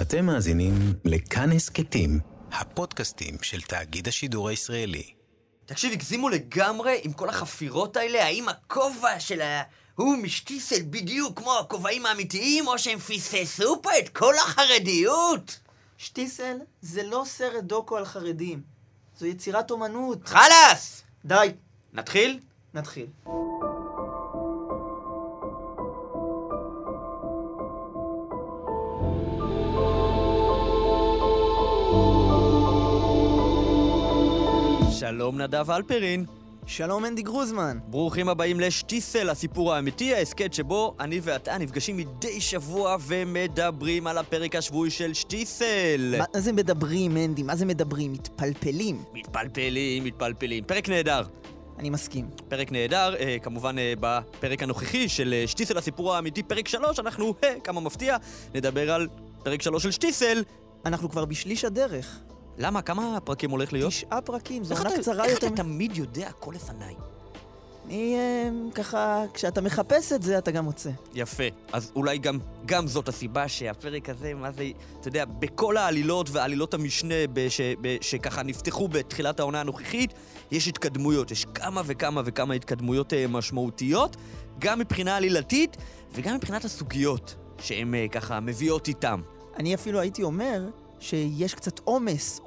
אתם מאזינים לכאן הסכתים, הפודקאסטים של תאגיד השידור הישראלי. תקשיב, הגזימו לגמרי עם כל החפירות האלה? האם הכובע של ההוא משטיסל בדיוק כמו הכובעים האמיתיים, או שהם פספסו פה את כל החרדיות? שטיסל זה לא סרט דוקו על חרדים. זו יצירת אומנות. חלאס! די, נתחיל? נתחיל. שלום נדב אלפרין. שלום אנדי גרוזמן. ברוכים הבאים לשטיסל, הסיפור האמיתי, ההסכת שבו אני ואתה נפגשים מדי שבוע ומדברים על הפרק השבועי של שטיסל. מה זה מדברים, אנדי? מה זה מדברים? מתפלפלים. מתפלפלים, מתפלפלים. פרק נהדר. אני מסכים. פרק נהדר, אה, כמובן אה, בפרק הנוכחי של אה, שטיסל הסיפור האמיתי, פרק 3, אנחנו, אה, כמה מפתיע, נדבר על פרק 3 של שטיסל. אנחנו כבר בשליש הדרך. למה? כמה פרקים הולך להיות? תשעה פרקים, זו איך עונה קצרה איך יותר. אתה תמיד יודע הכל לפניי? אני אה, ככה, כשאתה מחפש את זה, אתה גם מוצא. יפה. אז אולי גם, גם זאת הסיבה שהפרק הזה, מה זה, אתה יודע, בכל העלילות ועלילות המשנה בש, ב, שככה נפתחו בתחילת העונה הנוכחית, יש התקדמויות. יש כמה וכמה וכמה התקדמויות אה, משמעותיות, גם מבחינה עלילתית וגם מבחינת הסוגיות שהן אה, ככה מביאות איתם. אני אפילו הייתי אומר שיש קצת עומס.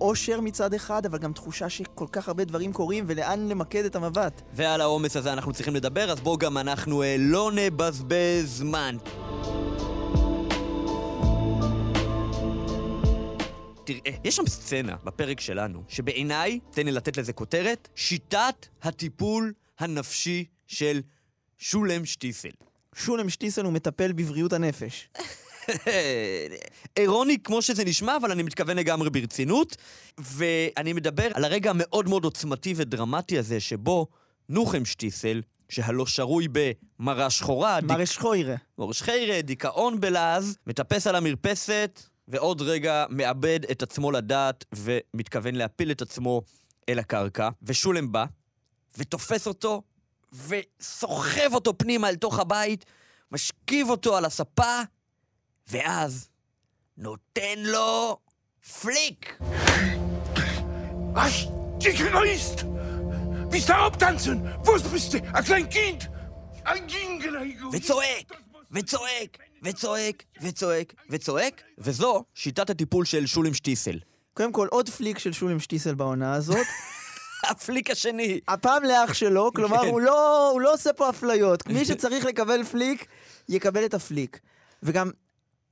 אושר מצד אחד, אבל גם תחושה שכל כך הרבה דברים קורים ולאן למקד את המבט. ועל העומס הזה אנחנו צריכים לדבר, אז בואו גם אנחנו אה, לא נבזבז זמן. תראה, יש שם סצנה בפרק שלנו, שבעיניי, תן לי לתת לזה כותרת, שיטת הטיפול הנפשי של שולם שטיסל. שולם שטיסל הוא מטפל בבריאות הנפש. אירוני כמו שזה נשמע, אבל אני מתכוון לגמרי ברצינות. ואני מדבר על הרגע המאוד מאוד עוצמתי ודרמטי הזה, שבו נוחם שטיסל, שהלא שרוי במרה שחורה, דיק... מר אשחוירה. מורש חיירה, דיכאון בלעז, מטפס על המרפסת, ועוד רגע מאבד את עצמו לדעת ומתכוון להפיל את עצמו אל הקרקע. ושולם בא, ותופס אותו, וסוחב אותו פנימה אל תוך הבית, משכיב אותו על הספה, ואז נותן לו פליק. Was? Die Christ! Bist du abtanzen? Wo bist du? Ein klein Kind! Ein Jüngeleigo! וצועק, וצועק, וצועק, וצועק, וצועק, וזו שיטת הטיפול של שולם שטיסל. קודם כל, עוד פליק של שולם שטיסל בעונה הזאת. הפליק השני. הפעם לאח שלו, כלומר, כן. הוא לא, הוא לא עושה פה אפליות. מי שצריך לקבל פליק, יקבל את הפליק. וגם,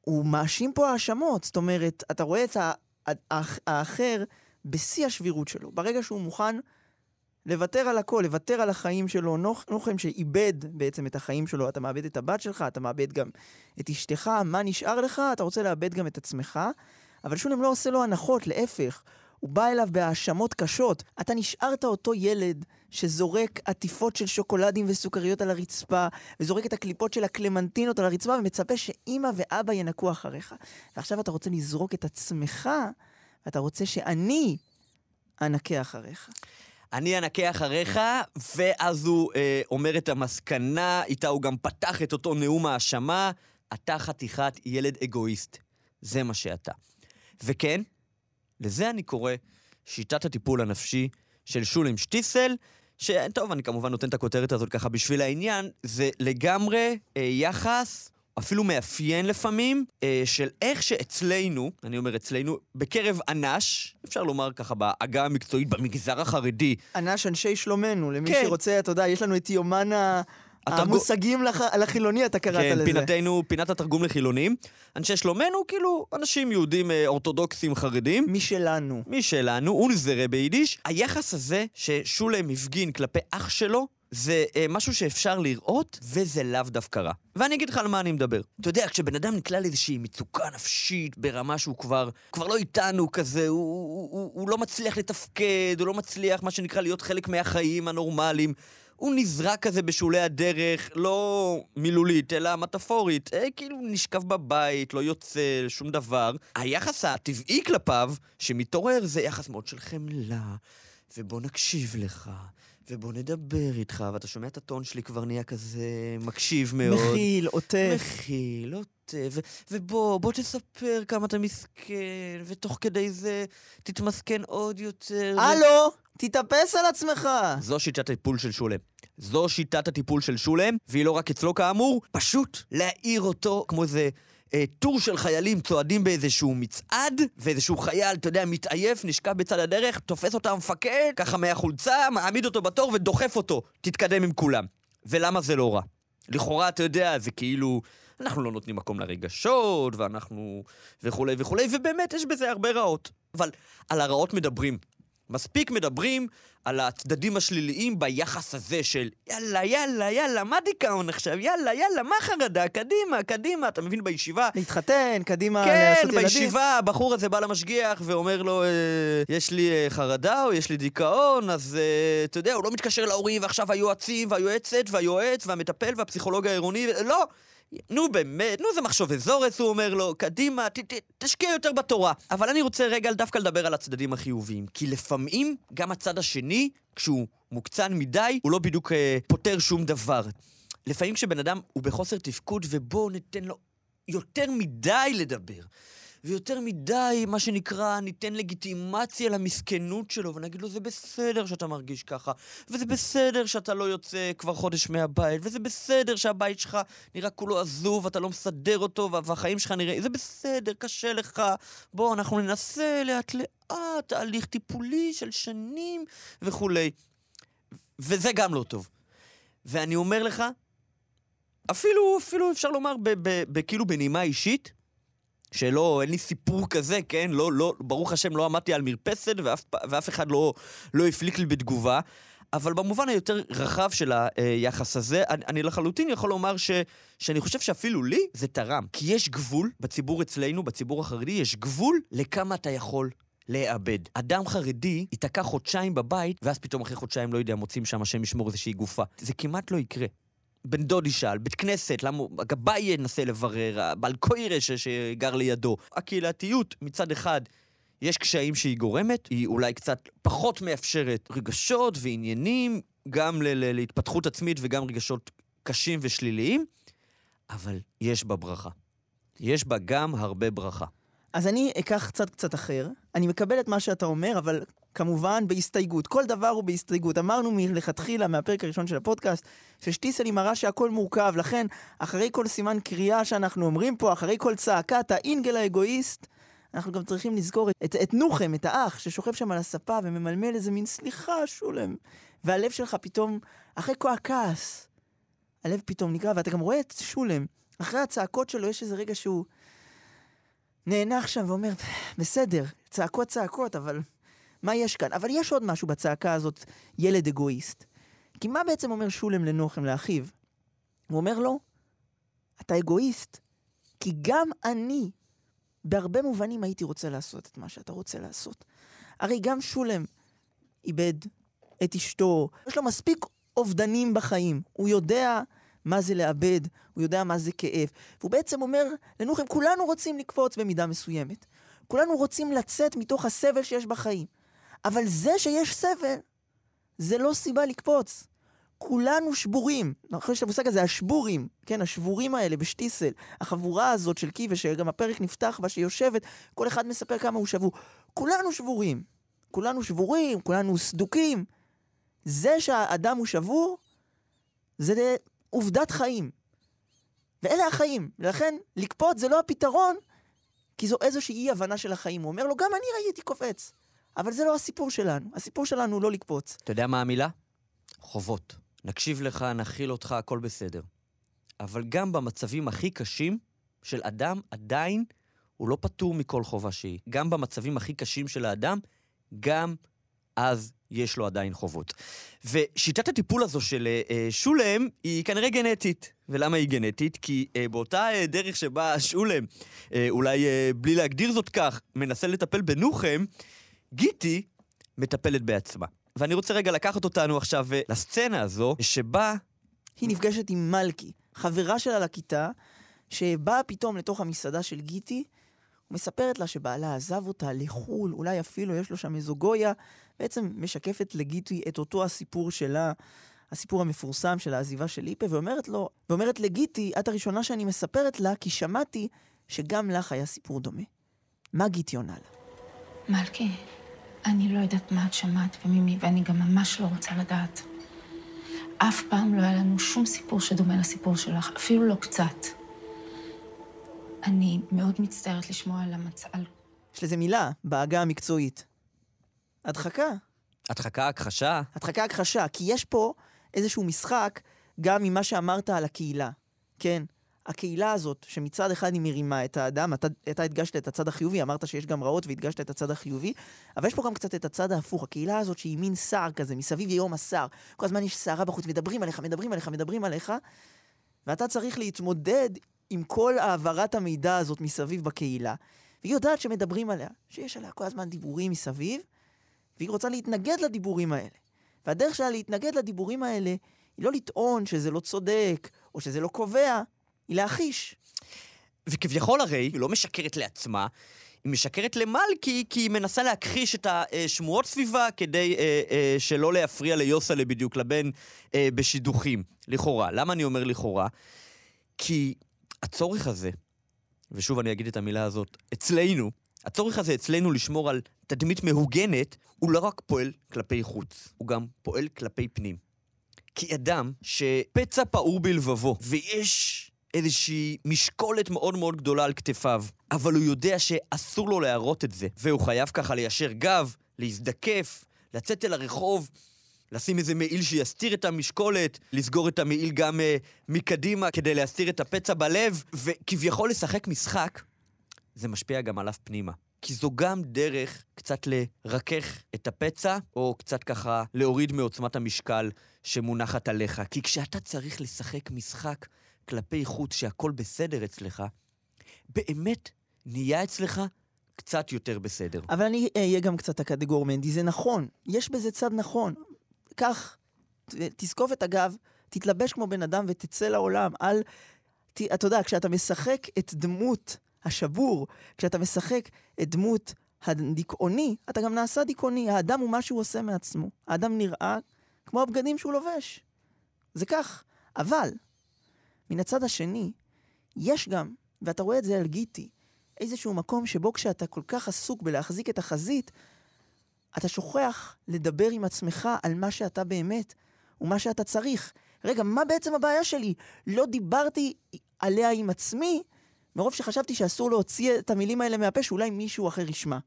הוא מאשים פה האשמות. זאת אומרת, אתה רואה את האחר בשיא השבירות שלו. ברגע שהוא מוכן לוותר על הכל, לוותר על החיים שלו, נוח, נוחם שאיבד בעצם את החיים שלו, אתה מאבד את הבת שלך, אתה מאבד גם את אשתך, מה נשאר לך? אתה רוצה לאבד גם את עצמך. אבל שולם לא עושה לו הנחות, להפך. הוא בא אליו בהאשמות קשות. אתה נשארת אותו ילד שזורק עטיפות של שוקולדים וסוכריות על הרצפה, וזורק את הקליפות של הקלמנטינות על הרצפה, ומצפה שאימא ואבא ינקו אחריך. ועכשיו אתה רוצה לזרוק את עצמך, ואתה רוצה שאני אנקה אחריך. אני אנקה אחריך, ואז הוא אה, אומר את המסקנה, איתה הוא גם פתח את אותו נאום האשמה, אתה חתיכת ילד אגואיסט. זה מה שאתה. וכן, לזה אני קורא שיטת הטיפול הנפשי של שולם שטיסל, שטוב, אני כמובן נותן את הכותרת הזאת ככה בשביל העניין, זה לגמרי אה, יחס, אפילו מאפיין לפעמים, אה, של איך שאצלנו, אני אומר אצלנו, בקרב אנש, אפשר לומר ככה בעגה המקצועית, במגזר החרדי, אנש אנשי שלומנו, למי כן. שרוצה, אתה יודע, יש לנו את יומן ה- התרגו- המושגים לח... לחילוני, אתה קראת כן, לזה. פינתנו, פינת התרגום לחילונים. אנשי שלומנו, כאילו, אנשים יהודים אה, אורתודוקסים חרדים. משלנו. משלנו, אונזרה ביידיש. היחס הזה ששולם הפגין כלפי אח שלו, זה אה, משהו שאפשר לראות, וזה לאו דווקא רע. ואני אגיד לך על מה אני מדבר. אתה יודע, כשבן אדם נקלע לאיזושהי מצוקה נפשית ברמה שהוא כבר, כבר לא איתנו כזה, הוא, הוא, הוא, הוא לא מצליח לתפקד, הוא לא מצליח, מה שנקרא, להיות חלק מהחיים הנורמליים. הוא נזרק כזה בשולי הדרך, לא מילולית, אלא מטאפורית. אה, כאילו נשכב בבית, לא יוצא, שום דבר. היחס הטבעי כלפיו, שמתעורר, זה יחס מאוד של חמלה, ובוא נקשיב לך, ובוא נדבר איתך, ואתה שומע את הטון שלי כבר נהיה כזה מקשיב מאוד. מכיל, עוטף. מכיל, עוטף. ו- ובוא, בוא תספר כמה אתה מסכן, ותוך כדי זה תתמסכן עוד יותר. הלו, תתאפס על עצמך. זו שיטת הטיפול של שולם. זו שיטת הטיפול של שולם, והיא לא רק אצלו כאמור, פשוט להעיר אותו כמו איזה אה, טור של חיילים צועדים באיזשהו מצעד, ואיזשהו חייל, אתה יודע, מתעייף, נשכב בצד הדרך, תופס אותו המפקד, ככה מהחולצה, מעמיד אותו בתור ודוחף אותו. תתקדם עם כולם. ולמה זה לא רע? לכאורה, אתה יודע, זה כאילו... אנחנו לא נותנים מקום לרגשות, ואנחנו... וכולי וכולי, ובאמת יש בזה הרבה רעות. אבל על הרעות מדברים. מספיק מדברים על הצדדים השליליים ביחס הזה של יאללה, יאללה, יאללה, מה דיכאון עכשיו? יאללה, יאללה, מה חרדה? קדימה, קדימה. אתה מבין, בישיבה... להתחתן, קדימה, כן, לעשות ילדים. בישיבה הבחור הזה בא למשגיח ואומר לו, אה, יש לי אה, חרדה או יש לי דיכאון, אז אה, אתה יודע, הוא לא מתקשר להורים, ועכשיו היועצים והיועצת והיועץ והמטפל והפסיכולוג העירוני, לא. נו באמת, נו זה מחשוב אזורס, הוא אומר לו, קדימה, ת, ת, תשקיע יותר בתורה. אבל אני רוצה רגע דווקא לדבר על הצדדים החיוביים. כי לפעמים, גם הצד השני, כשהוא מוקצן מדי, הוא לא בדיוק אה, פותר שום דבר. לפעמים כשבן אדם הוא בחוסר תפקוד, ובואו ניתן לו יותר מדי לדבר. ויותר מדי, מה שנקרא, ניתן לגיטימציה למסכנות שלו, ונגיד לו, זה בסדר שאתה מרגיש ככה, וזה בסדר שאתה לא יוצא כבר חודש מהבית, וזה בסדר שהבית שלך נראה כולו עזוב, אתה לא מסדר אותו, וה- והחיים שלך נראה... זה בסדר, קשה לך, בוא, אנחנו ננסה לאט לאט, תהליך טיפולי של שנים וכולי. וזה גם לא טוב. ואני אומר לך, אפילו, אפילו אפשר לומר, כאילו בנימה אישית, שלא, אין לי סיפור כזה, כן? לא, לא, ברוך השם, לא עמדתי על מרפסת ואף, ואף אחד לא, לא הפליק לי בתגובה. אבל במובן היותר רחב של היחס הזה, אני, אני לחלוטין יכול לומר ש, שאני חושב שאפילו לי זה תרם. כי יש גבול בציבור אצלנו, בציבור החרדי, יש גבול לכמה אתה יכול לאבד. אדם חרדי ייתקע חודשיים בבית, ואז פתאום אחרי חודשיים, לא יודע, מוצאים שם השם ישמור איזושהי גופה. זה כמעט לא יקרה. בן דוד ישאל, בית כנסת, למה הגבאי ינסה לברר, הבעל קוירה שגר לידו. הקהילתיות, מצד אחד, יש קשיים שהיא גורמת, היא אולי קצת פחות מאפשרת רגשות ועניינים, גם ל- ל- להתפתחות עצמית וגם רגשות קשים ושליליים, אבל יש בה ברכה. יש בה גם הרבה ברכה. אז אני אקח קצת קצת אחר. אני מקבל את מה שאתה אומר, אבל כמובן בהסתייגות. כל דבר הוא בהסתייגות. אמרנו מלכתחילה, מהפרק הראשון של הפודקאסט, ששטיסל מראה שהכל מורכב. לכן, אחרי כל סימן קריאה שאנחנו אומרים פה, אחרי כל צעקת האינגל האגואיסט, אנחנו גם צריכים לזכור את, את נוחם, את האח, ששוכב שם על הספה וממלמל איזה מין סליחה, שולם. והלב שלך פתאום, אחרי כל הכעס, הלב פתאום נקרע, ואתה גם רואה את שולם. אחרי הצעקות שלו יש איזה רגע שהוא נאנח שם ואומר, בסדר, צעקות צעקות, אבל מה יש כאן? אבל יש עוד משהו בצעקה הזאת, ילד אגואיסט. כי מה בעצם אומר שולם לנוחם, לאחיו? הוא אומר לו, אתה אגואיסט, כי גם אני, בהרבה מובנים הייתי רוצה לעשות את מה שאתה רוצה לעשות. הרי גם שולם איבד את אשתו, יש לו מספיק אובדנים בחיים. הוא יודע מה זה לאבד, הוא יודע מה זה כאב. והוא בעצם אומר לנוחם, כולנו רוצים לקפוץ במידה מסוימת. כולנו רוצים לצאת מתוך הסבל שיש בחיים. אבל זה שיש סבל, זה לא סיבה לקפוץ. כולנו שבורים. נכון שיש את המושג הזה, השבורים, כן, השבורים האלה בשטיסל, החבורה הזאת של קיבה, שגם הפרק נפתח בה, שיושבת, כל אחד מספר כמה הוא שבור. כולנו שבורים. כולנו שבורים, כולנו סדוקים. זה שהאדם הוא שבור, זה עובדת חיים. ואלה החיים. ולכן, לקפוץ זה לא הפתרון, כי זו איזושהי אי-הבנה של החיים. הוא אומר לו, גם אני הייתי קופץ. אבל זה לא הסיפור שלנו. הסיפור שלנו הוא לא לקפוץ. אתה יודע מה המילה? חובות. נקשיב לך, נכיל אותך, הכל בסדר. אבל גם במצבים הכי קשים של אדם, עדיין הוא לא פטור מכל חובה שהיא. גם במצבים הכי קשים של האדם, גם אז יש לו עדיין חובות. ושיטת הטיפול הזו של אה, אה, שולם היא כנראה גנטית. ולמה היא גנטית? כי אה, באותה אה, דרך שבה שולם, אה, אולי אה, בלי להגדיר זאת כך, מנסה לטפל בנוחם, גיטי מטפלת בעצמה. ואני רוצה רגע לקחת אותנו עכשיו אה, לסצנה הזו, שבה היא נפגשת עם מלכי, חברה שלה לכיתה, שבאה פתאום לתוך המסעדה של גיטי, ומספרת לה שבעלה עזב אותה לחו"ל, אולי אפילו יש לו שם איזו גויה, בעצם משקפת לגיטי את אותו הסיפור שלה הסיפור המפורסם של העזיבה של ליפה, ואומרת לו, ואומרת לגיטי, את הראשונה שאני מספרת לה, כי שמעתי שגם לך היה סיפור דומה. מה גיטי עונה לה? מלכי, אני לא יודעת מה את שמעת וממי, ואני גם ממש לא רוצה לדעת. אף פעם לא היה לנו שום סיפור שדומה לסיפור שלך, אפילו לא קצת. אני מאוד מצטערת לשמוע על המצ... על... יש לזה מילה בעגה המקצועית. הדחקה. הדחקה, הכחשה? הדחקה הכחשה, כי יש פה איזשהו משחק גם ממה שאמרת על הקהילה. כן, הקהילה הזאת, שמצד אחד היא מרימה את האדם, אתה, אתה הדגשת את הצד החיובי, אמרת שיש גם רעות והדגשת את הצד החיובי, אבל יש פה גם קצת את הצד ההפוך, הקהילה הזאת שהיא מין שר כזה, מסביב יום השר. כל הזמן יש סערה בחוץ, מדברים עליך, מדברים עליך, מדברים עליך, ואתה צריך להתמודד עם כל העברת המידע הזאת מסביב בקהילה. והיא יודעת שמדברים עליה, שיש עליה כל הזמן דיבורים מסביב, והיא רוצה להתנגד לדיבורים האלה. והדרך שלה להתנגד לדיבורים האלה היא לא לטעון שזה לא צודק, או שזה לא קובע, היא להכחיש. וכביכול הרי היא לא משקרת לעצמה, היא משקרת למלכי כי היא מנסה להכחיש את השמועות סביבה כדי אה, אה, שלא להפריע ליוסלה בדיוק, לבן אה, בשידוכים, לכאורה. למה אני אומר לכאורה? כי הצורך הזה, ושוב אני אגיד את המילה הזאת, אצלנו, הצורך הזה אצלנו לשמור על תדמית מהוגנת, הוא לא רק פועל כלפי חוץ, הוא גם פועל כלפי פנים. כי אדם שפצע פעור בלבבו, ויש איזושהי משקולת מאוד מאוד גדולה על כתפיו, אבל הוא יודע שאסור לו להראות את זה, והוא חייב ככה ליישר גב, להזדקף, לצאת אל הרחוב, לשים איזה מעיל שיסתיר את המשקולת, לסגור את המעיל גם uh, מקדימה כדי להסתיר את הפצע בלב, וכביכול לשחק משחק, זה משפיע גם עליו פנימה. כי זו גם דרך קצת לרכך את הפצע, או קצת ככה להוריד מעוצמת המשקל שמונחת עליך. כי כשאתה צריך לשחק משחק כלפי חוץ שהכל בסדר אצלך, באמת נהיה אצלך קצת יותר בסדר. אבל אני אהיה גם קצת אקדגור מנדי, זה נכון, יש בזה צד נכון. קח, תזקוף את הגב, תתלבש כמו בן אדם ותצא לעולם. אל... ת, אתה יודע, כשאתה משחק את דמות השבור, כשאתה משחק את דמות הדיכאוני, אתה גם נעשה דיכאוני. האדם הוא מה שהוא עושה מעצמו. האדם נראה כמו הבגדים שהוא לובש. זה כך. אבל, מן הצד השני, יש גם, ואתה רואה את זה על גיטי, איזשהו מקום שבו כשאתה כל כך עסוק בלהחזיק את החזית, אתה שוכח לדבר עם עצמך על מה שאתה באמת ומה שאתה צריך. רגע, מה בעצם הבעיה שלי? לא דיברתי עליה עם עצמי, מרוב שחשבתי שאסור להוציא את המילים האלה מהפה, שאולי מישהו אחר ישמע.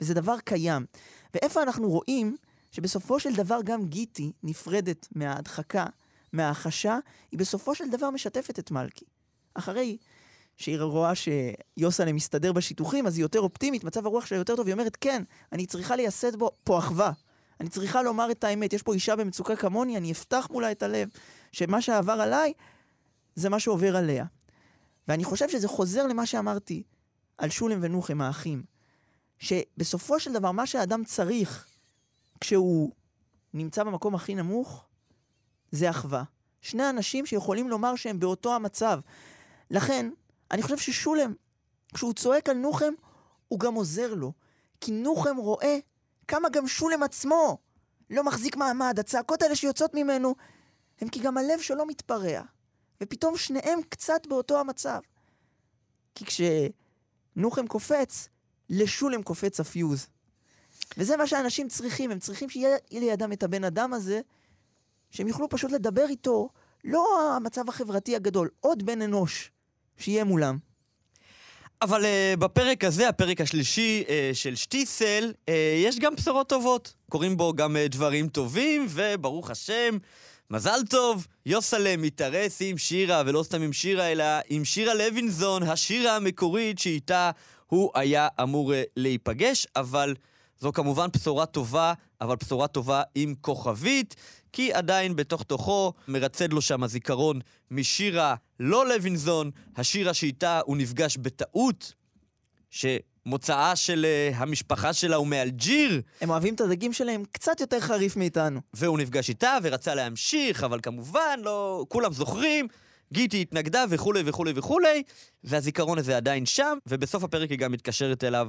וזה דבר קיים. ואיפה אנחנו רואים שבסופו של דבר גם גיטי נפרדת מההדחקה, מההחשה, היא בסופו של דבר משתפת את מלכי. אחרי שהיא רואה שיוסלם מסתדר בשיתוחים, אז היא יותר אופטימית, מצב הרוח שלה יותר טוב, היא אומרת, כן, אני צריכה לייסד בו פה אחווה. אני צריכה לומר את האמת, יש פה אישה במצוקה כמוני, אני אפתח מולה את הלב, שמה שעבר עליי, זה מה שעובר עליה. ואני חושב שזה חוזר למה שאמרתי על שולם ונוחם, האחים. שבסופו של דבר, מה שהאדם צריך כשהוא נמצא במקום הכי נמוך, זה אחווה. שני אנשים שיכולים לומר שהם באותו המצב. לכן, אני חושב ששולם, כשהוא צועק על נוחם, הוא גם עוזר לו. כי נוחם רואה כמה גם שולם עצמו לא מחזיק מעמד. הצעקות האלה שיוצאות ממנו, הם כי גם הלב שלו מתפרע. ופתאום שניהם קצת באותו המצב. כי כשנוחם קופץ, לשולם קופץ הפיוז. וזה מה שאנשים צריכים, הם צריכים שיהיה לידם את הבן אדם הזה, שהם יוכלו פשוט לדבר איתו, לא המצב החברתי הגדול, עוד בן אנוש שיהיה מולם. אבל uh, בפרק הזה, הפרק השלישי uh, של שטיסל, uh, יש גם בשורות טובות. קורים בו גם uh, דברים טובים, וברוך השם, מזל טוב, יוסלם מתארס עם שירה, ולא סתם עם שירה, אלא עם שירה לוינזון, השירה המקורית שאיתה הוא היה אמור uh, להיפגש, אבל זו כמובן בשורה טובה, אבל בשורה טובה עם כוכבית, כי עדיין בתוך תוכו מרצד לו שם הזיכרון משירה לא לוינזון, השירה שאיתה הוא נפגש בטעות, שמוצאה של uh, המשפחה שלה הוא מאלג'יר. הם אוהבים את הדגים שלהם קצת יותר חריף מאיתנו. והוא נפגש איתה ורצה להמשיך, אבל כמובן לא... כולם זוכרים. גיטי התנגדה וכולי וכולי וכולי, והזיכרון הזה עדיין שם, ובסוף הפרק היא גם מתקשרת אליו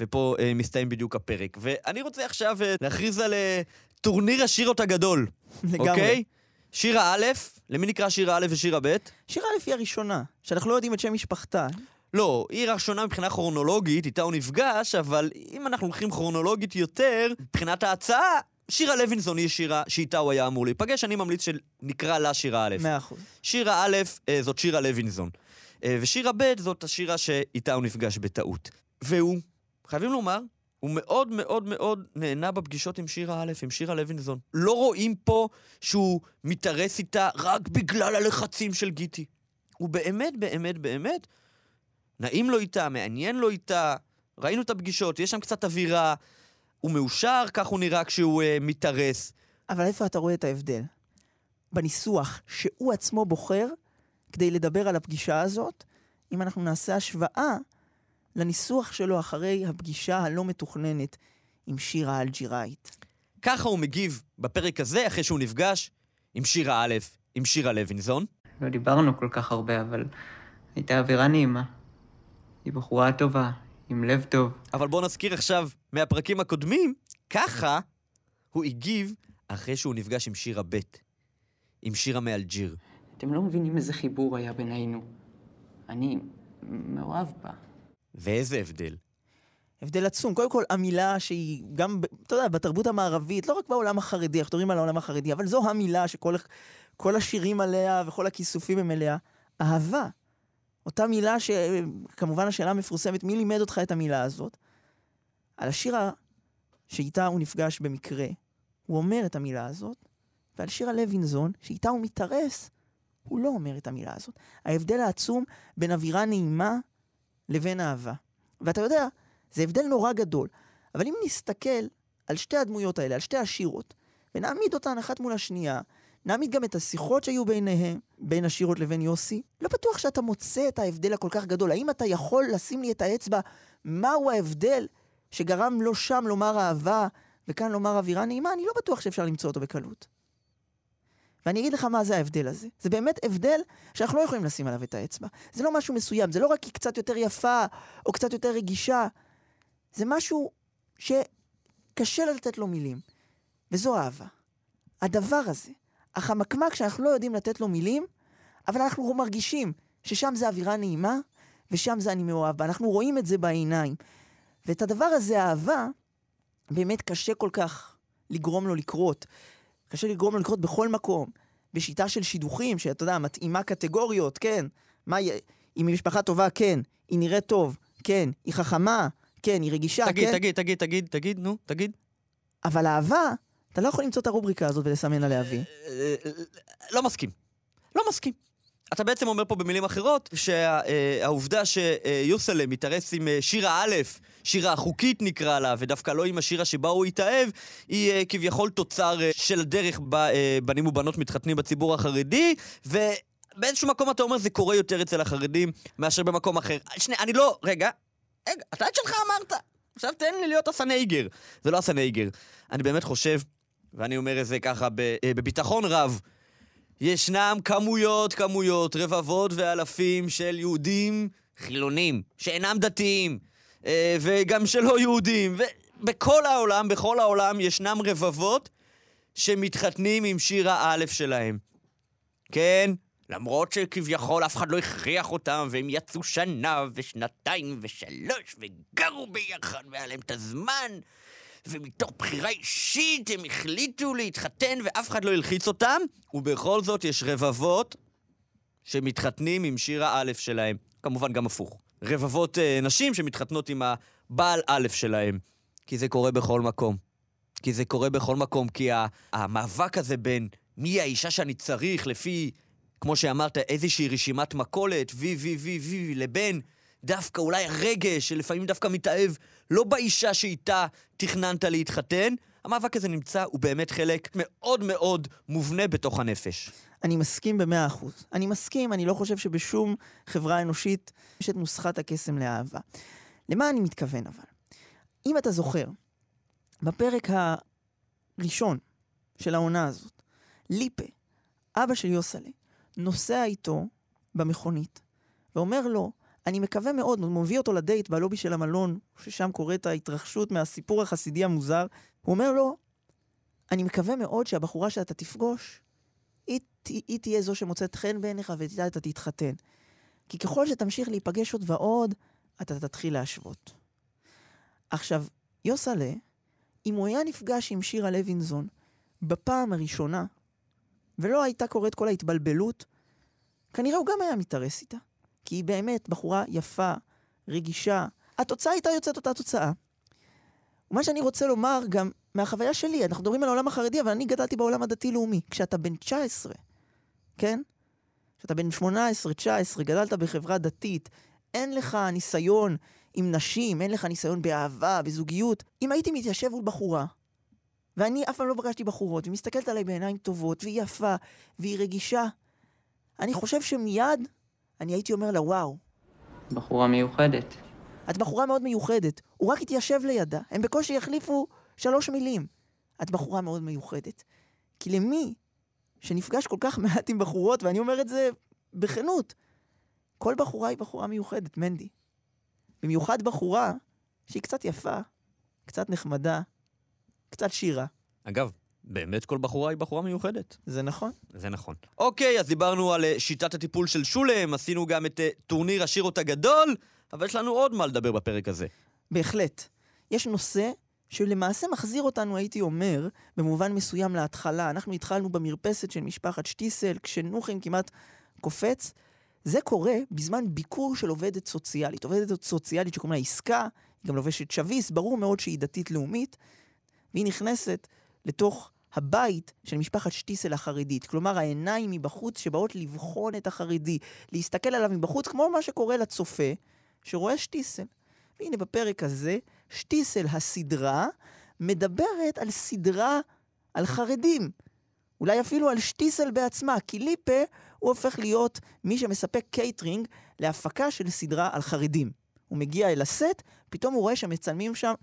ופה אה, מסתיים בדיוק הפרק. ואני רוצה עכשיו אה, להכריז על אה, טורניר השירות הגדול. לגמרי. אוקיי? שירה א', למי נקרא שירה א' ושירה ב'? שירה א' היא הראשונה, שאנחנו לא יודעים את שם משפחתה. לא, היא ראשונה מבחינה כרונולוגית, איתה הוא נפגש, אבל אם אנחנו הולכים כרונולוגית יותר, מבחינת ההצעה, שירה לוינסון היא שירה שאיתה הוא היה אמור להיפגש, אני ממליץ שנקרא לה שירה א'. מאה אחוז. שירה א' אה, זאת שירה לוינסון, אה, ושירה ב' זאת השירה שאיתה הוא נפגש בטעות. והוא, חייבים לומר, הוא מאוד מאוד מאוד נהנה בפגישות עם שירה א', עם שירה לוינסון. לא רואים פה שהוא מתארס איתה רק בגלל הלחצים של גיטי. הוא באמת, באמת, באמת, נעים לו איתה, מעניין לו איתה, ראינו את הפגישות, יש שם קצת אווירה, הוא מאושר, כך הוא נראה כשהוא אה, מתארס. אבל איפה אתה רואה את ההבדל? בניסוח שהוא עצמו בוחר כדי לדבר על הפגישה הזאת, אם אנחנו נעשה השוואה לניסוח שלו אחרי הפגישה הלא מתוכננת עם שירה האלג'יראית. ככה הוא מגיב בפרק הזה, אחרי שהוא נפגש עם שירה א', עם שירה לוינסון. לא דיברנו כל כך הרבה, אבל הייתה אווירה נעימה. היא בחורה טובה, עם לב טוב. אבל בואו נזכיר עכשיו מהפרקים הקודמים, ככה הוא הגיב אחרי שהוא נפגש עם שירה ב', עם שירה מאלג'יר. אתם לא מבינים איזה חיבור היה בינינו. אני מאוהב בה. ואיזה הבדל. הבדל עצום. קודם כל, המילה שהיא גם, אתה יודע, בתרבות המערבית, לא רק בעולם החרדי, אנחנו מדברים על העולם החרדי, אבל זו המילה שכל כל השירים עליה וכל הכיסופים הם אליה, אהבה. אותה מילה שכמובן השאלה המפורסמת, מי לימד אותך את המילה הזאת? על השירה שאיתה הוא נפגש במקרה, הוא אומר את המילה הזאת, ועל שירה לוינזון, שאיתה הוא מתארס, הוא לא אומר את המילה הזאת. ההבדל העצום בין אווירה נעימה לבין אהבה. ואתה יודע, זה הבדל נורא גדול. אבל אם נסתכל על שתי הדמויות האלה, על שתי השירות, ונעמיד אותן אחת מול השנייה, נעמיד גם את השיחות שהיו ביניהם, בין השירות לבין יוסי, לא בטוח שאתה מוצא את ההבדל הכל כך גדול. האם אתה יכול לשים לי את האצבע מהו ההבדל שגרם לו שם לומר אהבה, וכאן לומר אווירה נעימה? אני לא בטוח שאפשר למצוא אותו בקלות. ואני אגיד לך מה זה ההבדל הזה. זה באמת הבדל שאנחנו לא יכולים לשים עליו את האצבע. זה לא משהו מסוים, זה לא רק היא קצת יותר יפה, או קצת יותר רגישה. זה משהו שקשה לתת לו מילים, וזו אהבה. הדבר הזה, החמקמק שאנחנו לא יודעים לתת לו מילים, אבל אנחנו מרגישים ששם זה אווירה נעימה, ושם זה אני מאוהב בה. אנחנו רואים את זה בעיניים. ואת הדבר הזה, האהבה, באמת קשה כל כך לגרום לו לקרות. קשה לגרום לו לקרות בכל מקום. בשיטה של שידוכים, שאתה יודע, מתאימה קטגוריות, כן. מה, היא היא ממשפחה טובה, כן. היא נראית טוב, כן. היא חכמה, כן. היא רגישה, תגיד, כן. תגיד, תגיד, תגיד, תגיד, נו, תגיד. אבל אהבה, אתה לא יכול למצוא את הרובריקה הזאת ולסמן עליה וי. אה, לא מסכים. לא מסכים. אתה בעצם אומר פה במילים אחרות שהעובדה שיוסלם מתארס עם שירה א', שירה החוקית נקרא לה, ודווקא לא עם השירה שבה הוא התאהב, היא אה, כביכול תוצר אה, של הדרך בה אה, בנים ובנות מתחתנים בציבור החרדי, ובאיזשהו מקום אתה אומר זה קורה יותר אצל החרדים מאשר במקום אחר. שנייה, אני לא... רגע, רגע, אתה את שלך אמרת. עכשיו תן לי להיות הסנייגר. זה לא הסנייגר. אני באמת חושב, ואני אומר את זה ככה בביטחון רב, ישנם כמויות, כמויות, רבבות ואלפים של יהודים חילונים, שאינם דתיים, אה, וגם שלא יהודים, ובכל העולם, בכל העולם, ישנם רבבות שמתחתנים עם שיר האלף שלהם. כן, למרות שכביכול אף אחד לא הכריח אותם, והם יצאו שנה ושנתיים ושלוש, וגרו ביחד, והיה להם את הזמן, ומתוך בחירה אישית הם החליטו להתחתן ואף אחד לא הלחיץ אותם, ובכל זאת יש רבבות שמתחתנים עם שיר האלף שלהם. כמובן גם הפוך. רבבות אה, נשים שמתחתנות עם הבעל אלף שלהם. כי זה קורה בכל מקום. כי זה קורה בכל מקום, כי המאבק הזה בין מי האישה שאני צריך לפי, כמו שאמרת, איזושהי רשימת מכולת, וי וי וי וי, לבין דווקא אולי הרגש, שלפעמים דווקא מתאהב לא באישה שאיתה תכננת להתחתן, המאבק הזה נמצא, הוא באמת חלק מאוד מאוד מובנה בתוך הנפש. אני מסכים במאה אחוז. אני מסכים, אני לא חושב שבשום חברה אנושית יש את נוסחת הקסם לאהבה. למה אני מתכוון אבל? אם אתה זוכר, בפרק הראשון של העונה הזאת, ליפה, אבא של יוסלה, נוסע איתו במכונית, ואומר לו, אני מקווה מאוד, הוא מביא אותו לדייט בלובי של המלון, ששם קורית ההתרחשות מהסיפור החסידי המוזר, הוא אומר לו, אני מקווה מאוד שהבחורה שאתה תפגוש, היא היא תהיה זו שמוצאת חן בעיניך ואיתה אתה תתחתן. כי ככל שתמשיך להיפגש עוד ועוד, אתה תתחיל להשוות. עכשיו, יוסלה, אם הוא היה נפגש עם שירה לוינזון בפעם הראשונה, ולא הייתה קורית כל ההתבלבלות, כנראה הוא גם היה מתארס איתה. כי היא באמת בחורה יפה, רגישה. התוצאה הייתה יוצאת אותה תוצאה. ומה שאני רוצה לומר גם מהחוויה שלי, אנחנו מדברים על העולם החרדי, אבל אני גדלתי בעולם הדתי-לאומי. כשאתה בן 19, כן? כשאתה בן 18, 19, גדלת בחברה דתית, אין לך ניסיון עם נשים, אין לך ניסיון באהבה, בזוגיות. אם הייתי מתיישב מול בחורה, ואני אף פעם לא פגשתי בחורות, ומסתכלת עליי בעיניים טובות, והיא יפה, והיא רגישה, אני חושב שמיד אני הייתי אומר לה, וואו, בחורה מיוחדת. את בחורה מאוד מיוחדת. הוא רק התיישב לידה, הם בקושי יחליפו שלוש מילים. את בחורה מאוד מיוחדת. כי למי שנפגש כל כך מעט עם בחורות, ואני אומר את זה בכנות, כל בחורה היא בחורה מיוחדת, מנדי. במיוחד בחורה שהיא קצת יפה, קצת נחמדה, קצת שירה. אגב, באמת כל בחורה היא בחורה מיוחדת. זה נכון? זה נכון. אוקיי, אז דיברנו על אה, שיטת הטיפול של שולם, עשינו גם את אה, טורניר השירות הגדול, אבל יש לנו עוד מה לדבר בפרק הזה. בהחלט. יש נושא שלמעשה מחזיר אותנו, הייתי אומר, במובן מסוים להתחלה. אנחנו התחלנו במרפסת של משפחת שטיסל, כשנוחין כמעט קופץ. זה קורה בזמן ביקור של עובדת סוציאלית. עובדת סוציאלית שקוראים לה עסקה, היא גם לובשת שביס, ברור מאוד שהיא דתית-לאומית, והיא נכנסת לתוך הבית של משפחת שטיסל החרדית. כלומר, העיניים מבחוץ שבאות לבחון את החרדי, להסתכל עליו מבחוץ, כמו מה שקורה לצופה שרואה שטיסל. והנה בפרק הזה, שטיסל הסדרה מדברת על סדרה על חרדים. אולי אפילו על שטיסל בעצמה, כי ליפה הוא הופך להיות מי שמספק קייטרינג להפקה של סדרה על חרדים. הוא מגיע אל הסט, פתאום הוא רואה שמצלמים שם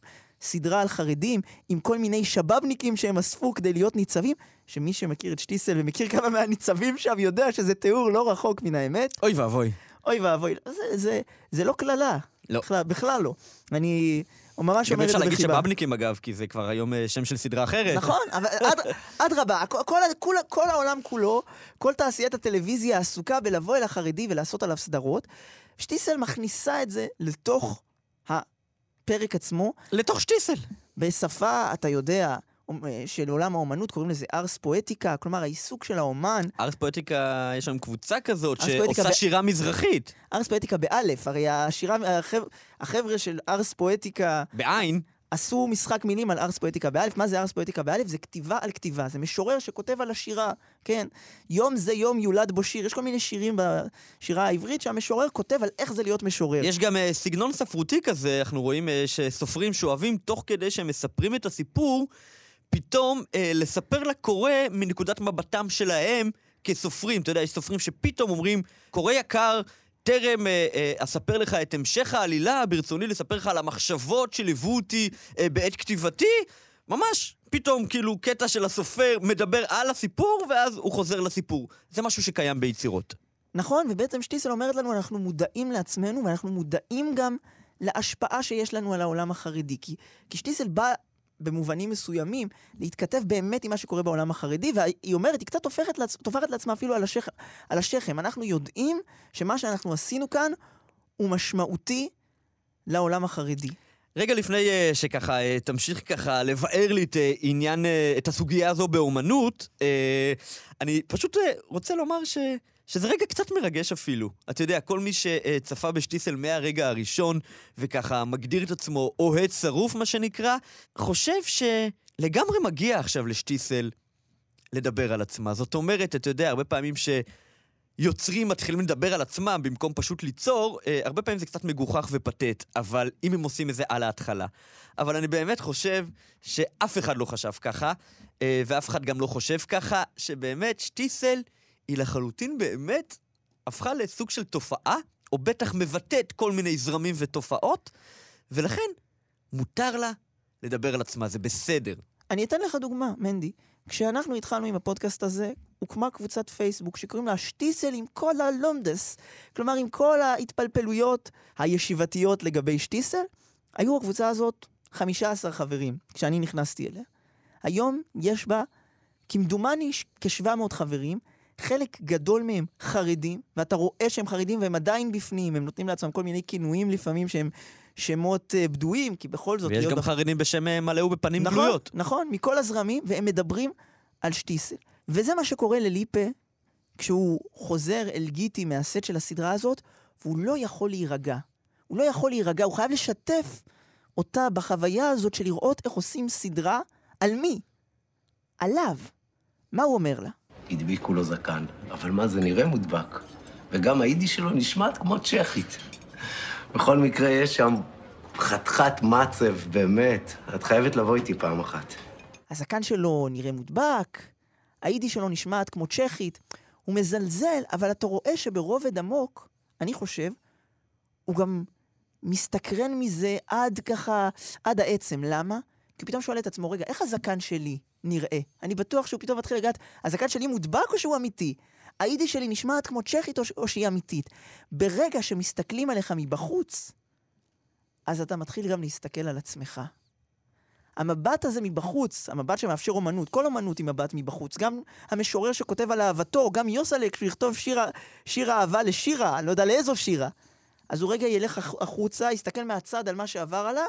סדרה על חרדים עם כל מיני שבאבניקים שהם אספו כדי להיות ניצבים, שמי שמכיר את שטיסל ומכיר כמה מהניצבים שם יודע שזה תיאור לא רחוק מן האמת. אוי ואבוי. אוי ואבוי, זה, זה, זה לא קללה. לא. בכלל, בכלל לא. אני ממש גם אומר את אפשר זה להגיד בחיבה. שבאבניקים אגב, כי זה כבר היום אה, שם של סדרה אחרת. נכון, אבל אד- אדרבה, כל, כל, כל העולם כולו, כל תעשיית הטלוויזיה עסוקה בלבוא אל החרדי ולעשות עליו סדרות. שטיסל מכניסה את זה לתוך הפרק עצמו, לתוך שטיסל. בשפה, אתה יודע, של עולם האומנות, קוראים לזה ארס פואטיקה, כלומר העיסוק של האומן, ארס פואטיקה, יש שם קבוצה כזאת שעושה ב- שירה מזרחית. ארס פואטיקה באלף, הרי השירה, החבר, החבר'ה של ארס פואטיקה בעין. עשו משחק מילים על ארס פואטיקה באלף. מה זה ארס פואטיקה באלף? זה כתיבה על כתיבה. זה משורר שכותב על השירה, כן? יום זה יום יולד בו שיר. יש כל מיני שירים בשירה העברית שהמשורר כותב על איך זה להיות משורר. יש גם אה, סגנון ספרותי כזה, אנחנו רואים אה, שסופרים שאוהבים, תוך כדי שהם מספרים את הסיפור, פתאום אה, לספר לקורא מנקודת מבטם שלהם כסופרים. אתה יודע, יש סופרים שפתאום אומרים, קורא יקר, טרם אה, אה, אספר לך את המשך העלילה, ברצוני לספר לך על המחשבות שליוו אותי אה, בעת כתיבתי. ממש, פתאום כאילו קטע של הסופר מדבר על הסיפור, ואז הוא חוזר לסיפור. זה משהו שקיים ביצירות. נכון, ובעצם שטיסל אומרת לנו, אנחנו מודעים לעצמנו, ואנחנו מודעים גם להשפעה שיש לנו על העולם החרדי. כי, כי שטיסל בא במובנים מסוימים להתכתב באמת עם מה שקורה בעולם החרדי, והיא אומרת, היא קצת טופחת, לעצ... טופחת לעצמה אפילו על, השכ... על השכם. אנחנו יודעים שמה שאנחנו עשינו כאן הוא משמעותי לעולם החרדי. רגע לפני uh, שככה uh, תמשיך ככה לבאר לי את uh, עניין, uh, את הסוגיה הזו באומנות, uh, אני פשוט uh, רוצה לומר ש... שזה רגע קצת מרגש אפילו. אתה יודע, כל מי שצפה בשטיסל מהרגע הראשון, וככה מגדיר את עצמו אוהד שרוף, מה שנקרא, חושב שלגמרי מגיע עכשיו לשטיסל לדבר על עצמה. זאת אומרת, אתה יודע, הרבה פעמים ש... יוצרים מתחילים לדבר על עצמם במקום פשוט ליצור, אה, הרבה פעמים זה קצת מגוחך ופתט, אבל אם הם עושים את זה על ההתחלה. אבל אני באמת חושב שאף אחד לא חשב ככה, אה, ואף אחד גם לא חושב ככה, שבאמת שטיסל היא לחלוטין באמת הפכה לסוג של תופעה, או בטח מבטאת כל מיני זרמים ותופעות, ולכן מותר לה לדבר על עצמה, זה בסדר. אני אתן לך דוגמה, מנדי. כשאנחנו התחלנו עם הפודקאסט הזה, הוקמה קבוצת פייסבוק שקוראים לה שטיסל עם כל הלומדס. כלומר, עם כל ההתפלפלויות הישיבתיות לגבי שטיסל. היו בקבוצה הזאת 15 חברים, כשאני נכנסתי אליה. היום יש בה, כמדומני, כ-700 חברים. חלק גדול מהם חרדים, ואתה רואה שהם חרדים והם עדיין בפנים, הם נותנים לעצמם כל מיני כינויים לפעמים שהם שמות אה, בדויים, כי בכל זאת... ויש גם בח- חרדים בשם אה, מלאו בפנים נכון, גלויות. נכון, מכל הזרמים, והם מדברים על שטיסל. וזה מה שקורה לליפה כשהוא חוזר אל גיטי מהסט של הסדרה הזאת, והוא לא יכול להירגע. הוא לא יכול להירגע, הוא חייב לשתף אותה בחוויה הזאת של לראות איך עושים סדרה על מי? עליו. מה הוא אומר לה? הדביקו לו זקן, אבל מה, זה נראה מודבק. וגם היידיש שלו נשמעת כמו צ'כית. בכל מקרה, יש שם חתיכת מצב, באמת. את חייבת לבוא איתי פעם אחת. הזקן שלו נראה מודבק, היידיש שלו נשמעת כמו צ'כית. הוא מזלזל, אבל אתה רואה שברובד עמוק, אני חושב, הוא גם מסתקרן מזה עד ככה, עד העצם. למה? כי הוא פתאום שואל את עצמו, רגע, איך הזקן שלי נראה? אני בטוח שהוא פתאום מתחיל לגעת, הזקן שלי מודבק או שהוא אמיתי? היידיש שלי נשמעת כמו צ'כית או, או שהיא אמיתית? ברגע שמסתכלים עליך מבחוץ, אז אתה מתחיל גם להסתכל על עצמך. המבט הזה מבחוץ, המבט שמאפשר אומנות, כל אומנות היא מבט מבחוץ. גם המשורר שכותב על אהבתו, גם יוסל'ה, כשהוא יכתוב שיר, שיר אהבה לשירה, אני לא יודע לאיזו שירה. אז הוא רגע ילך הח- החוצה, יסתכל מהצד על מה שעבר עליו,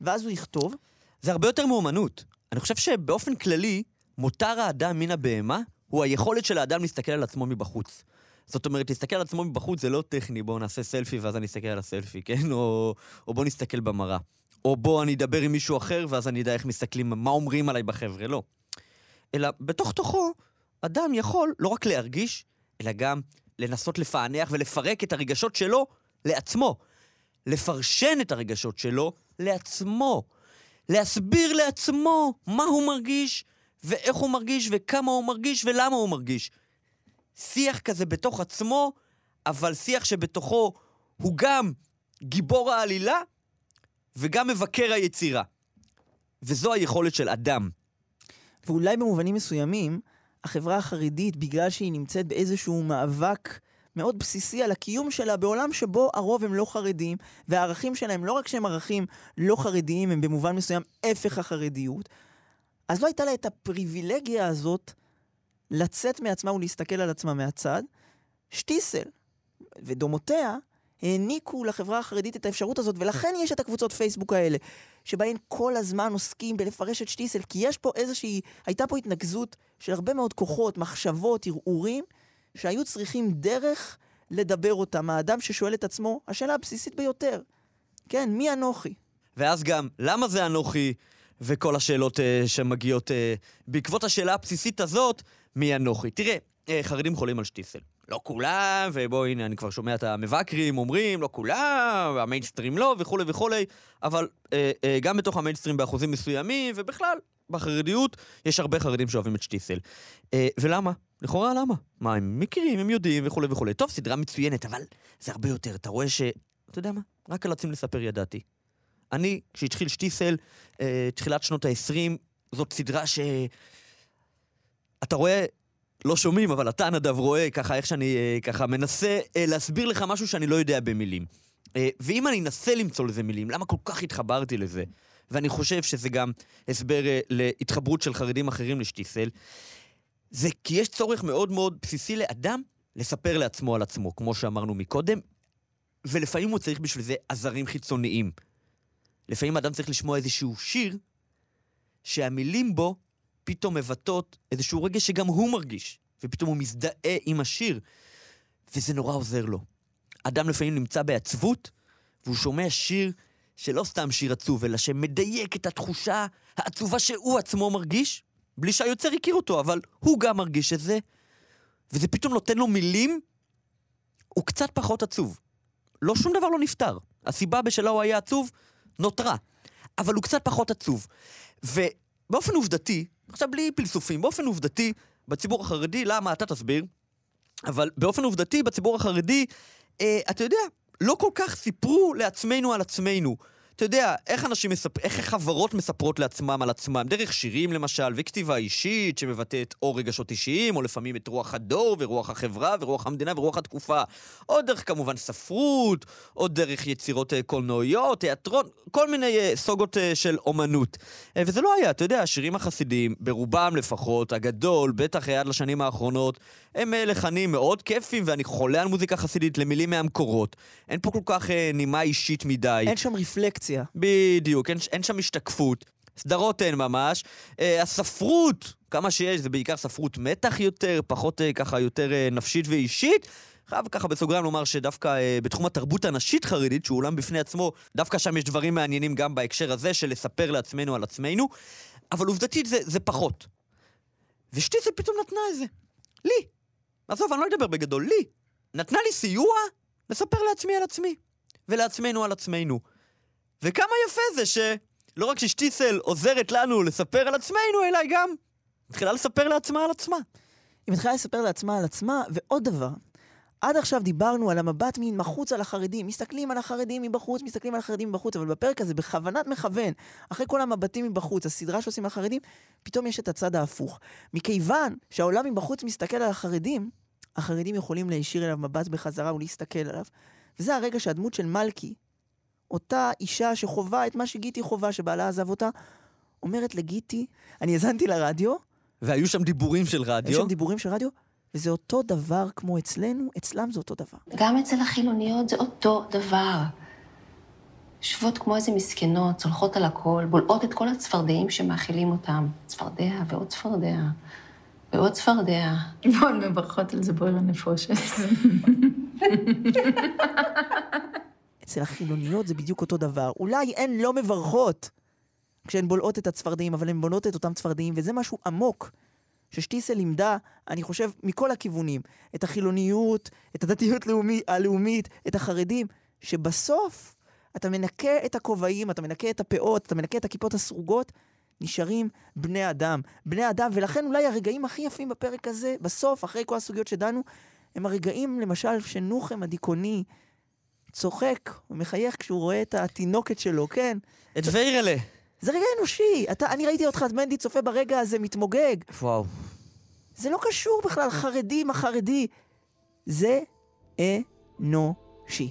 ואז הוא יכתוב. זה הרבה יותר מאומנות. אני חושב שבאופן כללי, מותר האדם מן הבהמה הוא היכולת של האדם להסתכל על עצמו מבחוץ. זאת אומרת, להסתכל על עצמו מבחוץ זה לא טכני, בואו נעשה סלפי ואז אני אסתכל על הסלפי, כן? או, או בואו נסתכל במראה. או בואו אני אדבר עם מישהו אחר ואז אני אדע איך מסתכלים, מה אומרים עליי בחבר'ה, לא. אלא בתוך תוכו, אדם יכול לא רק להרגיש, אלא גם לנסות לפענח ולפרק את הרגשות שלו לעצמו. לפרשן את הרגשות שלו לעצמו. להסביר לעצמו מה הוא מרגיש, ואיך הוא מרגיש, וכמה הוא מרגיש, ולמה הוא מרגיש. שיח כזה בתוך עצמו, אבל שיח שבתוכו הוא גם גיבור העלילה, וגם מבקר היצירה. וזו היכולת של אדם. ואולי במובנים מסוימים, החברה החרדית, בגלל שהיא נמצאת באיזשהו מאבק מאוד בסיסי על הקיום שלה בעולם שבו הרוב הם לא חרדים, והערכים שלהם, לא רק שהם ערכים לא חרדיים, הם במובן מסוים הפך החרדיות, אז לא הייתה לה את הפריבילגיה הזאת לצאת מעצמה ולהסתכל על עצמה מהצד. שטיסל ודומותיה העניקו לחברה החרדית את האפשרות הזאת, ולכן יש את הקבוצות פייסבוק האלה, שבהן כל הזמן עוסקים בלפרש את שטיסל, כי יש פה איזושהי, הייתה פה התנקזות של הרבה מאוד כוחות, מחשבות, ערעורים, שהיו צריכים דרך לדבר אותם. האדם ששואל את עצמו, השאלה הבסיסית ביותר, כן, מי אנוכי? ואז גם, למה זה אנוכי? וכל השאלות uh, שמגיעות uh, בעקבות השאלה הבסיסית הזאת, מי אנוכי? תראה, uh, חרדים חולים על שטיסל. לא כולם, ובוא, הנה, אני כבר שומע את המבקרים אומרים, לא כולם, והמיינסטרים לא, וכולי וכולי, אבל uh, uh, גם בתוך המיינסטרים באחוזים מסוימים, ובכלל, בחרדיות, יש הרבה חרדים שאוהבים את שטיסל. Uh, ולמה? לכאורה למה? מה, הם מכירים, הם יודעים, וכולי וכולי. טוב, סדרה מצוינת, אבל זה הרבה יותר. אתה רואה ש... אתה יודע מה? רק על עצים לספר ידעתי. אני, כשהתחיל שטיסל, אה, תחילת שנות ה-20, זאת סדרה ש... אתה רואה, לא שומעים, אבל אתה, נדב, רואה ככה איך שאני אה, ככה מנסה אה, להסביר לך משהו שאני לא יודע במילים. אה, ואם אני אנסה למצוא לזה מילים, למה כל כך התחברתי לזה? ואני חושב שזה גם הסבר אה, להתחברות של חרדים אחרים לשטיסל, זה כי יש צורך מאוד מאוד בסיסי לאדם לספר לעצמו על עצמו, כמו שאמרנו מקודם, ולפעמים הוא צריך בשביל זה עזרים חיצוניים. לפעמים אדם צריך לשמוע איזשהו שיר שהמילים בו פתאום מבטאות איזשהו רגש שגם הוא מרגיש, ופתאום הוא מזדהה עם השיר, וזה נורא עוזר לו. אדם לפעמים נמצא בעצבות, והוא שומע שיר שלא סתם שיר עצוב, אלא שמדייק את התחושה העצובה שהוא עצמו מרגיש, בלי שהיוצר הכיר אותו, אבל הוא גם מרגיש את זה, וזה פתאום נותן לו מילים, הוא קצת פחות עצוב. לא, שום דבר לא נפתר. הסיבה בשלה הוא היה עצוב נותרה, אבל הוא קצת פחות עצוב. ובאופן עובדתי, עכשיו בלי פלסופים, באופן עובדתי, בציבור החרדי, למה? אתה תסביר. אבל באופן עובדתי, בציבור החרדי, אה, אתה יודע, לא כל כך סיפרו לעצמנו על עצמנו. אתה יודע, איך אנשים מספ... איך חברות מספרות לעצמם על עצמם, דרך שירים למשל, וכתיבה אישית שמבטאת או רגשות אישיים, או לפעמים את רוח הדור, ורוח החברה, ורוח המדינה, ורוח התקופה. או דרך כמובן ספרות, או דרך יצירות אה, קולנועיות, תיאטרון, כל מיני אה, סוגות אה, של אומנות. וזה לא היה, אתה יודע, השירים החסידיים, ברובם לפחות, הגדול, בטח עד לשנים האחרונות, הם לחנים מאוד כיפים, ואני חולה על מוזיקה חסידית למילים מהמקורות. אין פה כל כך נימה אישית מדי. אין שם רפלקציה. בדיוק, אין, אין שם השתקפות. סדרות אין ממש. אה, הספרות, כמה שיש, זה בעיקר ספרות מתח יותר, פחות אה, ככה יותר אה, נפשית ואישית. חייב ככה בסוגריים לומר שדווקא אה, בתחום התרבות הנשית חרדית, שהוא עולם בפני עצמו, דווקא שם יש דברים מעניינים גם בהקשר הזה של לספר לעצמנו על עצמנו, אבל עובדתית זה, זה פחות. ושטיצל פתאום נתנה את זה. לי. עזוב, אני לא אדבר בגדול, לי. נתנה לי סיוע לספר לעצמי על עצמי, ולעצמנו על עצמנו. וכמה יפה זה שלא רק ששטיסל עוזרת לנו לספר על עצמנו, אלא היא גם מתחילה לספר לעצמה על עצמה. היא מתחילה לספר לעצמה על עצמה, ועוד דבר. עד עכשיו דיברנו על המבט מחוץ על החרדים. מסתכלים על החרדים מבחוץ, מסתכלים על החרדים מבחוץ, אבל בפרק הזה, בכוונת מכוון, אחרי כל המבטים מבחוץ, הסדרה שעושים על החרדים, פתאום יש את הצד ההפוך. מכיוון שהעולם מבחוץ מסתכל על החרדים, החרדים יכולים להישיר אליו מבט בחזרה ולהסתכל עליו. וזה הרגע שהדמות של מלכי, אותה אישה שחווה את מה שגיטי חווה, שבעלה עזב אותה, אומרת לגיטי, אני האזנתי לרדיו, והיו שם דיבורים של רדיו. היו שם דיבורים של רדיו, וזה אותו דבר כמו אצלנו, אצלם זה אותו דבר. גם אצל החילוניות זה אותו דבר. יושבות כמו איזה מסכנות, צולחות על הכל, בולעות את כל הצפרדעים שמאכילים אותם. צפרדע ועוד צפרדע ועוד צפרדע. מאוד מברכות על זה בואי לנפושת. אצל החילוניות זה בדיוק אותו דבר. אולי הן לא מברכות כשהן בולעות את הצפרדעים, אבל הן בונות את אותם צפרדעים, וזה משהו עמוק ששטיסל לימדה, אני חושב, מכל הכיוונים. את החילוניות, את הדתיות לאומי, הלאומית, את החרדים, שבסוף אתה מנקה את הכובעים, אתה מנקה את הפאות, אתה מנקה את הכיפות הסרוגות, נשארים בני אדם. בני אדם, ולכן אולי הרגעים הכי יפים בפרק הזה, בסוף, אחרי כל הסוגיות שדנו, הם הרגעים, למשל, שנוחם הדיכאוני צוחק ומחייך כשהוא רואה את התינוקת שלו, כן? את ויירלה. זה רגע אנושי. אתה, אני ראיתי אותך, מנדי, צופה ברגע הזה, מתמוגג. וואו. זה לא קשור בכלל, חרדי, מה חרדי. זה אנושי.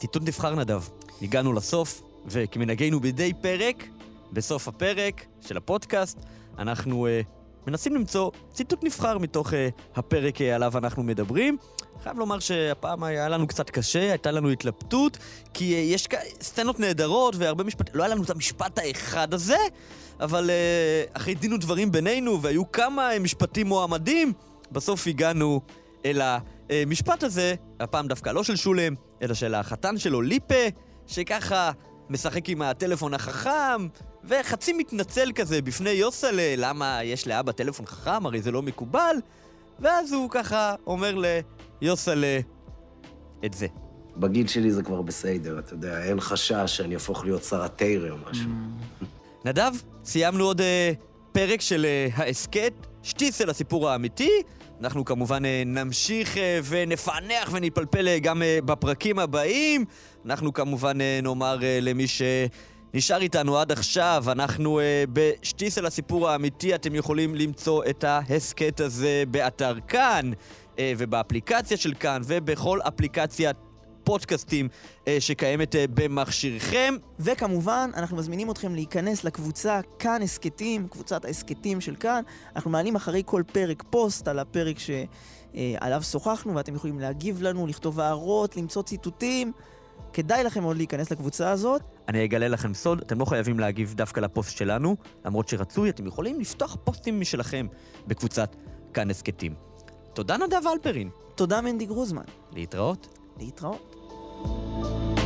ציטוט נבחר נדב. הגענו לסוף, וכמנהגנו בידי פרק, בסוף הפרק של הפודקאסט, אנחנו uh, מנסים למצוא ציטוט נבחר מתוך uh, הפרק uh, עליו אנחנו מדברים. חייב לומר שהפעם היה לנו קצת קשה, הייתה לנו התלבטות, כי uh, יש כ... סצנות נהדרות והרבה משפטים, לא היה לנו את המשפט האחד הזה, אבל uh, אחרי דין ודברים בינינו, והיו כמה משפטים מועמדים, בסוף הגענו אל המשפט הזה, הפעם דווקא לא של שולם, אלא של החתן שלו, ליפה, שככה משחק עם הטלפון החכם, וחצי מתנצל כזה בפני יוסלה, למה יש לאבא טלפון חכם, הרי זה לא מקובל, ואז הוא ככה אומר ליוסלה את זה. בגיל שלי זה כבר בסדר, אתה יודע, אין חשש שאני אהפוך להיות שר התרא או משהו. נדב, סיימנו עוד uh, פרק של uh, ההסכת, שטיסל הסיפור האמיתי. אנחנו כמובן uh, נמשיך uh, ונפענח ונתפלפל uh, גם uh, בפרקים הבאים. אנחנו כמובן uh, נאמר uh, למי שנשאר איתנו עד עכשיו, אנחנו uh, בשטיסל הסיפור האמיתי, אתם יכולים למצוא את ההסכת הזה באתר כאן, uh, ובאפליקציה של כאן, ובכל אפליקציית פודקאסטים אה, שקיימת אה, במכשירכם. וכמובן, אנחנו מזמינים אתכם להיכנס לקבוצה כאן הסכתים, קבוצת ההסכתים של כאן. אנחנו מעלים אחרי כל פרק פוסט על הפרק שעליו שוחחנו, ואתם יכולים להגיב לנו, לכתוב הערות, למצוא ציטוטים. כדאי לכם מאוד להיכנס לקבוצה הזאת. אני אגלה לכם סוד, אתם לא חייבים להגיב דווקא לפוסט שלנו, למרות שרצוי, אתם יכולים לפתוח פוסטים משלכם בקבוצת כאן הסכתים. תודה נדב אלפרין. תודה מנדי גרוזמן. להתראות. להתראות.